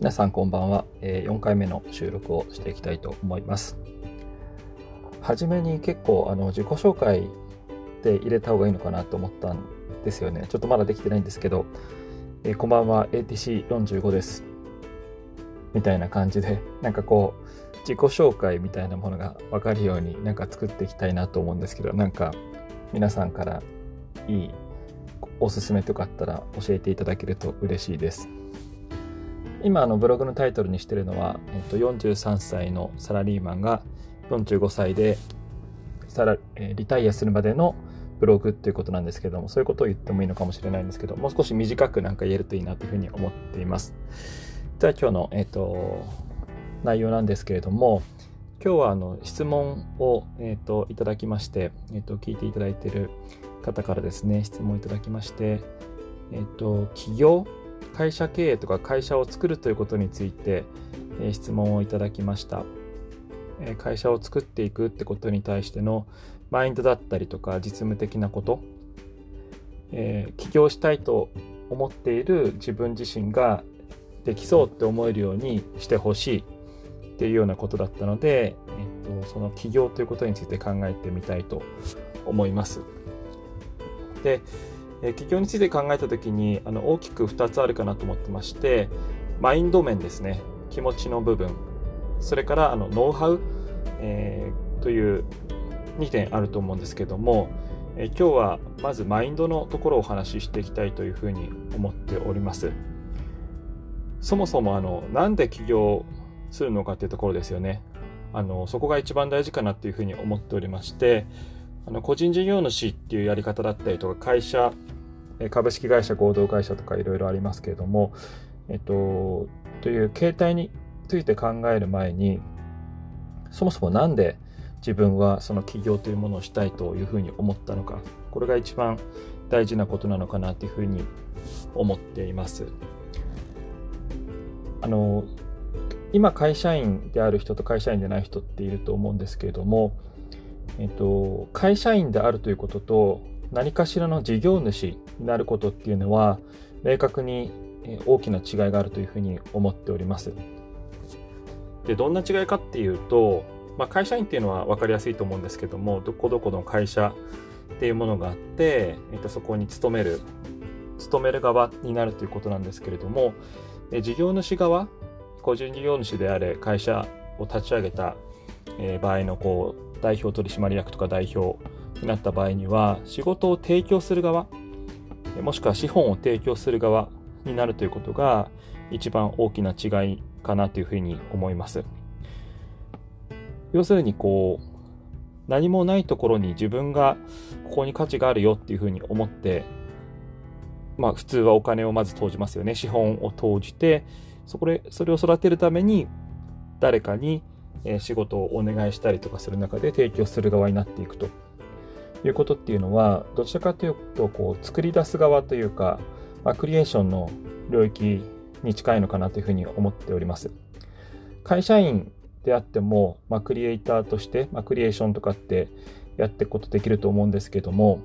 皆さんこんばんは、え4回目の収録をしていきたいと思います。はじめに結構あの自己紹介で入れた方がいいのかなと思ったんですよね。ちょっとまだできてないんですけど、え、こんばんは。ATC45 です。みたいな感じでなんかこう自己紹介みたいなものが分かるようになんか作っていきたいなと思うんですけどなんか皆さんからいいおすすめとかあったら教えていただけると嬉しいです。今あのブログのタイトルにしてるのは、えっと、43歳のサラリーマンが45歳でサラ、えリタイアするまでのブログっていうことなんですけどもそういうことを言ってもいいのかもしれないんですけどもう少し短くなんか言えるといいなというふうに思っています。じゃあ今日の、えっと、内容なんですけれども今日はあの質問を、えっと、いただきまして、えっと、聞いていただいている方からですね質問いただきましてえっと起業会社経営とか会社を作るということについて、え質問をいただきました、え会社を作っていくってことに対してのマインドだったりとか実務的なこと、えー、起業したいと思っている自分自身ができそうって思えるようにしてほしいっていうようなことだったので、えっと、その起業ということについて考えてみたいと思います。で、え起業について考えた時にあの大きく2つあるかなと思ってましてマインド面ですね。気持ちの部分。それからあのノウハウ、えー、という2点あると思うんですけども、え今日はまずマインドのところをお話ししていきたいというふうに思っております。そもそもあのなんで起業するのかっていうところですよね。あのそこが一番大事かなっていうふうに思っておりましてあの個人事業主っていうやり方だったりとか会社株式会社合同会社とかいろいろありますけれども、えっと、という形態について考える前にそもそも何で自分はその起業というものをしたいというふうに思ったのかこれが一番大事なことなのかなというふうに思っています。あの今会社員である人と会社員でない人っていると思うんですけれどもえっと、会社員であるということと何かしらの事業主になることっていうのは明確に大きな違いがあるというふうに思っております。でどんな違いかっていうと、まあ、会社員っていうのは分かりやすいと思うんですけどもどこどこの会社っていうものがあって、えっと、そこに勤める勤める側になるということなんですけれども事業主側個人事業主であれ会社を立ち上げた場合のこう代表取締役とか代表になった場合には仕事を提供する側もしくは資本を提供する側になるということが一番大きな違いかなというふうに思います。要するにこう何もないところに自分がここに価値があるよっていうふうに思ってまあ普通はお金をまず投じますよね資本を投じてそこでそれを育てるために誰かにえ仕事をお願いしたりとかする中で提供する側になっていくということっていうのはどちらかというとこう作り出す側というか、まあ、クリエーションの領域に近いのかなというふうに思っております。会社員であっても、まあ、クリエイターとして、まあ、クリエーションとかってやっていくことできると思うんですけども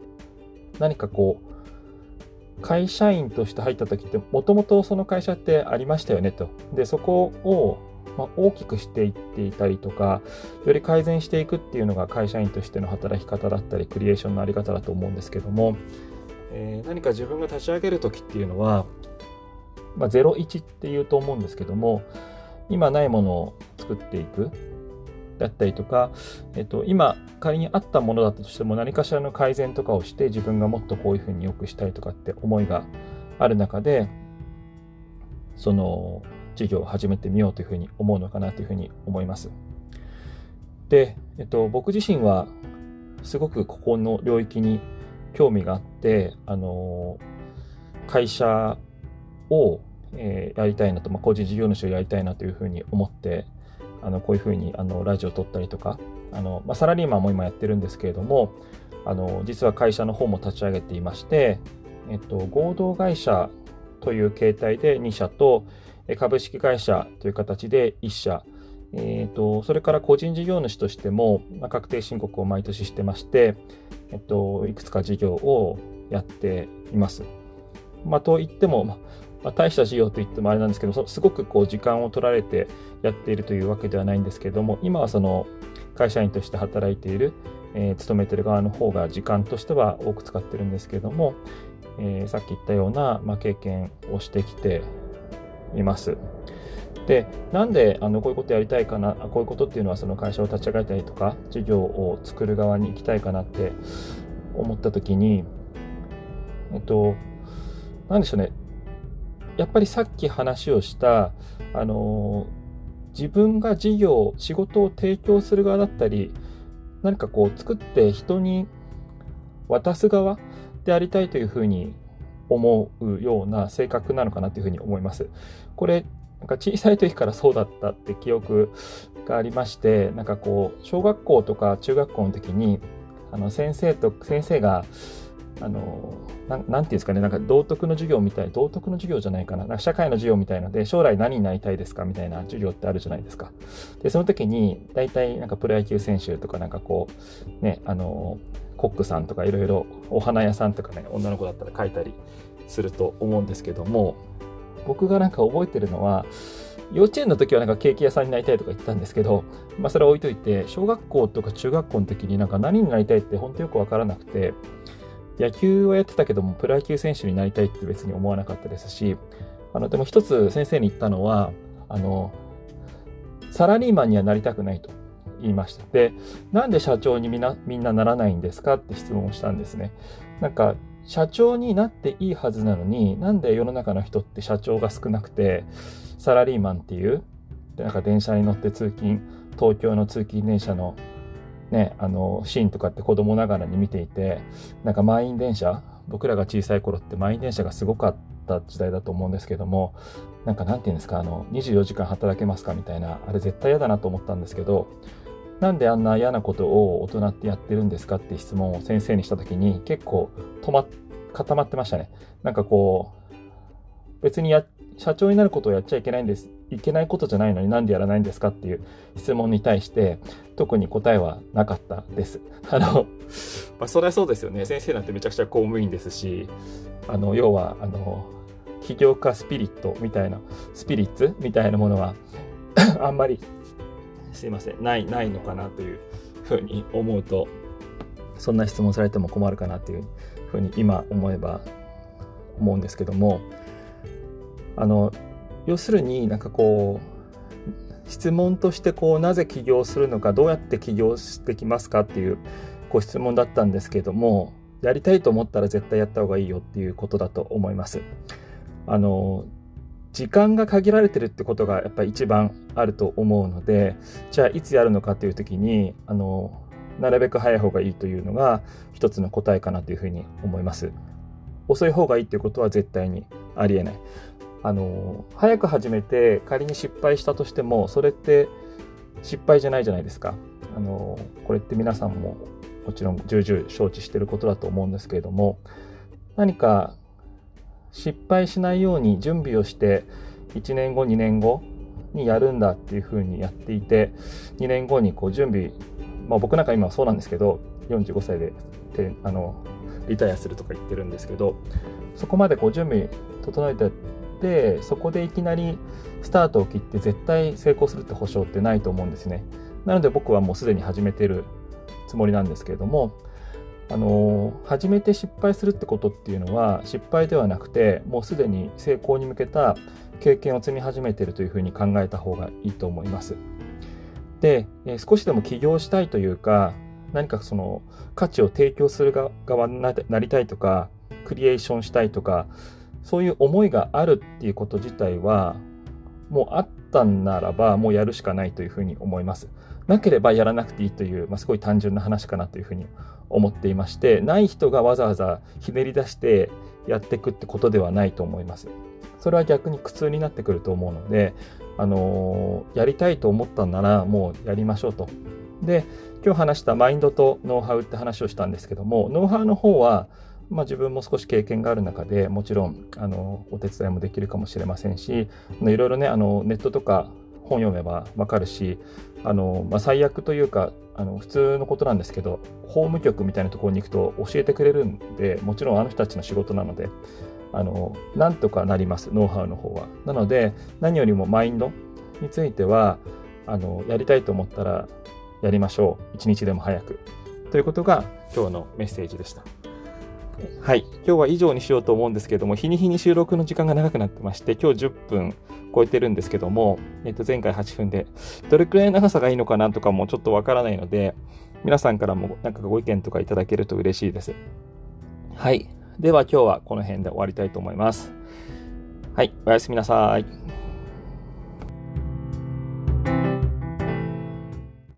何かこう会社員として入った時ってもともとその会社ってありましたよねと。でそこをまあ、大きくしていっていたりとか、より改善していくっていうのが会社員としての働き方だったり、クリエーションのあり方だと思うんですけども、えー、何か自分が立ち上げる時っていうのは、まあ、01っていうと思うんですけども、今ないものを作っていくだったりとか、えっと、今仮にあったものだったとしても何かしらの改善とかをして自分がもっとこういうふうに良くしたいとかって思いがある中でその事業を始めてみようというふうに思うのかなというふうに思います。で、えっと、僕自身はすごくここの領域に興味があって、あの、会社を、えー、やりたいなと、まあ、個人事業主をやりたいなというふうに思って、あのこういうふうにあのラジオを撮ったりとか、あのまあ、サラリーマンも今やってるんですけれども、あの実は会社の方も立ち上げていまして、えっと、合同会社という形態で2社と、株式会社という形で1社、えーと、それから個人事業主としても、ま、確定申告を毎年してまして、えっと、いくつか事業をやっています。まあ、といっても、まあ、大した事業といってもあれなんですけど、すごくこう時間を取られてやっているというわけではないんですけれども、今はその会社員として働いている、えー、勤めてる側の方が時間としては多く使ってるんですけれども、えー、さっき言ったような、まあ、経験をしてきています。で、なんであのこういうことやりたいかな、こういうことっていうのはその会社を立ち上げたりとか、事業を作る側に行きたいかなって思った時に、えっと、なんでしょうね。やっぱりさっき話をした、あの、自分が事業、仕事を提供する側だったり、何かこう作って人に渡す側でありたいというふうに思うような性格なのかなというふうに思います。これ、なんか小さい時からそうだったって記憶がありまして、なんかこう、小学校とか中学校の時に、あの先生と、先生が、あの、ななんていうんですかね、なんか道徳の授業みたい、道徳の授業じゃないかな、なんか社会の授業みたいので、将来何になりたいですかみたいな授業ってあるじゃないですか。で、その時に、大体なんかプロ野球選手とかなんかこう、ね、あの、コックさんとかいろいろお花屋さんとかね、女の子だったら書いたりすると思うんですけども、僕がなんか覚えてるのは、幼稚園の時はなんかケーキ屋さんになりたいとか言ってたんですけど、まあそれは置いといて、小学校とか中学校の時になんか何になりたいって本当よくわからなくて、野球はやってたけども、プロ野球選手になりたいって別に思わなかったですし、あの、でも一つ先生に言ったのは、あの、サラリーマンにはなりたくないと言いました。で、なんで社長にみんな、みんなならないんですかって質問をしたんですね。なんか、社長になっていいはずなのに、なんで世の中の人って社長が少なくて、サラリーマンっていう、なんか電車に乗って通勤、東京の通勤電車のね、あの、シーンとかって子供ながらに見ていて、なんか満員電車、僕らが小さい頃って満員電車がすごかった時代だと思うんですけども、なんかなんて言うんですか、あの、24時間働けますかみたいな、あれ絶対嫌だなと思ったんですけど、なんであんな嫌なことを大人ってやってるんですかって質問を先生にした時に結構止ま、固まってましたね。なんかこう、別にや、社長になることをやっちゃいけないんです。いけないことじゃないのになんでやらないんですかっていう質問に対して特に答えはなかったです。あの、まあ、そりゃそうですよね。先生なんてめちゃくちゃ公務員ですし、あの、要は、あの、起業家スピリットみたいな、スピリッツみたいなものは あんまりすいません、ない、ないのかなというふうに思うと、そんな質問されても困るかなというふうに今思えば思うんですけども、あの、要するになんかこう、質問としてこう、なぜ起業するのか、どうやって起業してきますかっていうご質問だったんですけども、やりたいと思ったら絶対やった方がいいよっていうことだと思います。あの、時間が限られてるってことがやっぱり一番あると思うのでじゃあいつやるのかという時にあのなるべく早い方がいいというのが一つの答えかなというふうに思います遅い方がいいっていうことは絶対にありえないあの早く始めて仮に失敗したとしてもそれって失敗じゃないじゃないですか。あのこれって皆さんももちろん重々承知してることだと思うんですけれども何か失敗しないように準備をして1年後2年後にやるんだっていうふうにやっていて2年後にこう準備、まあ、僕なんか今はそうなんですけど45歳であのリタイアするとか言ってるんですけどそこまでこう準備整えてってそこでいきなりスタートを切って絶対成功するって保証ってないと思うんですねなので僕はもうすでに始めてるつもりなんですけれどもあの初めて失敗するってことっていうのは失敗ではなくてもうすでに成功に向けた経験を積み始めているというふうに考えた方がいいと思います。で、え少しでも起業したいというか何かその価値を提供する側になりたいとかクリエーションしたいとかそういう思いがあるっていうこと自体はもうあったんならばもうやるしかないというふうに思います。なければやらなくていいという、まあ、すごい単純な話かなというふうに思っていまして、ない人がわざわざひねり出してやっていくってことではないと思います。それは逆に苦痛になってくると思うので、あのー、やりたいと思ったんならもうやりましょうと。で、今日話したマインドとノウハウって話をしたんですけども、ノウハウの方は、まあ、自分も少し経験がある中でもちろんあのお手伝いもできるかもしれませんしいろいろねあのネットとか本読めばわかるしあの、まあ、最悪というかあの普通のことなんですけど法務局みたいなところに行くと教えてくれるんでもちろんあの人たちの仕事なのであの、なんとかなります、ノウハウの方は。なので、何よりもマインドについては、あの、やりたいと思ったらやりましょう。一日でも早く。ということが今日のメッセージでした。はい。今日は以上にしようと思うんですけども、日に日に収録の時間が長くなってまして、今日10分超えてるんですけども、えっと、前回8分で、どれくらいの長さがいいのかなとかもちょっとわからないので、皆さんからもなんかご意見とかいただけると嬉しいです。はい。では今日はこの辺で終わりたいと思います。はい。おやすみなさい。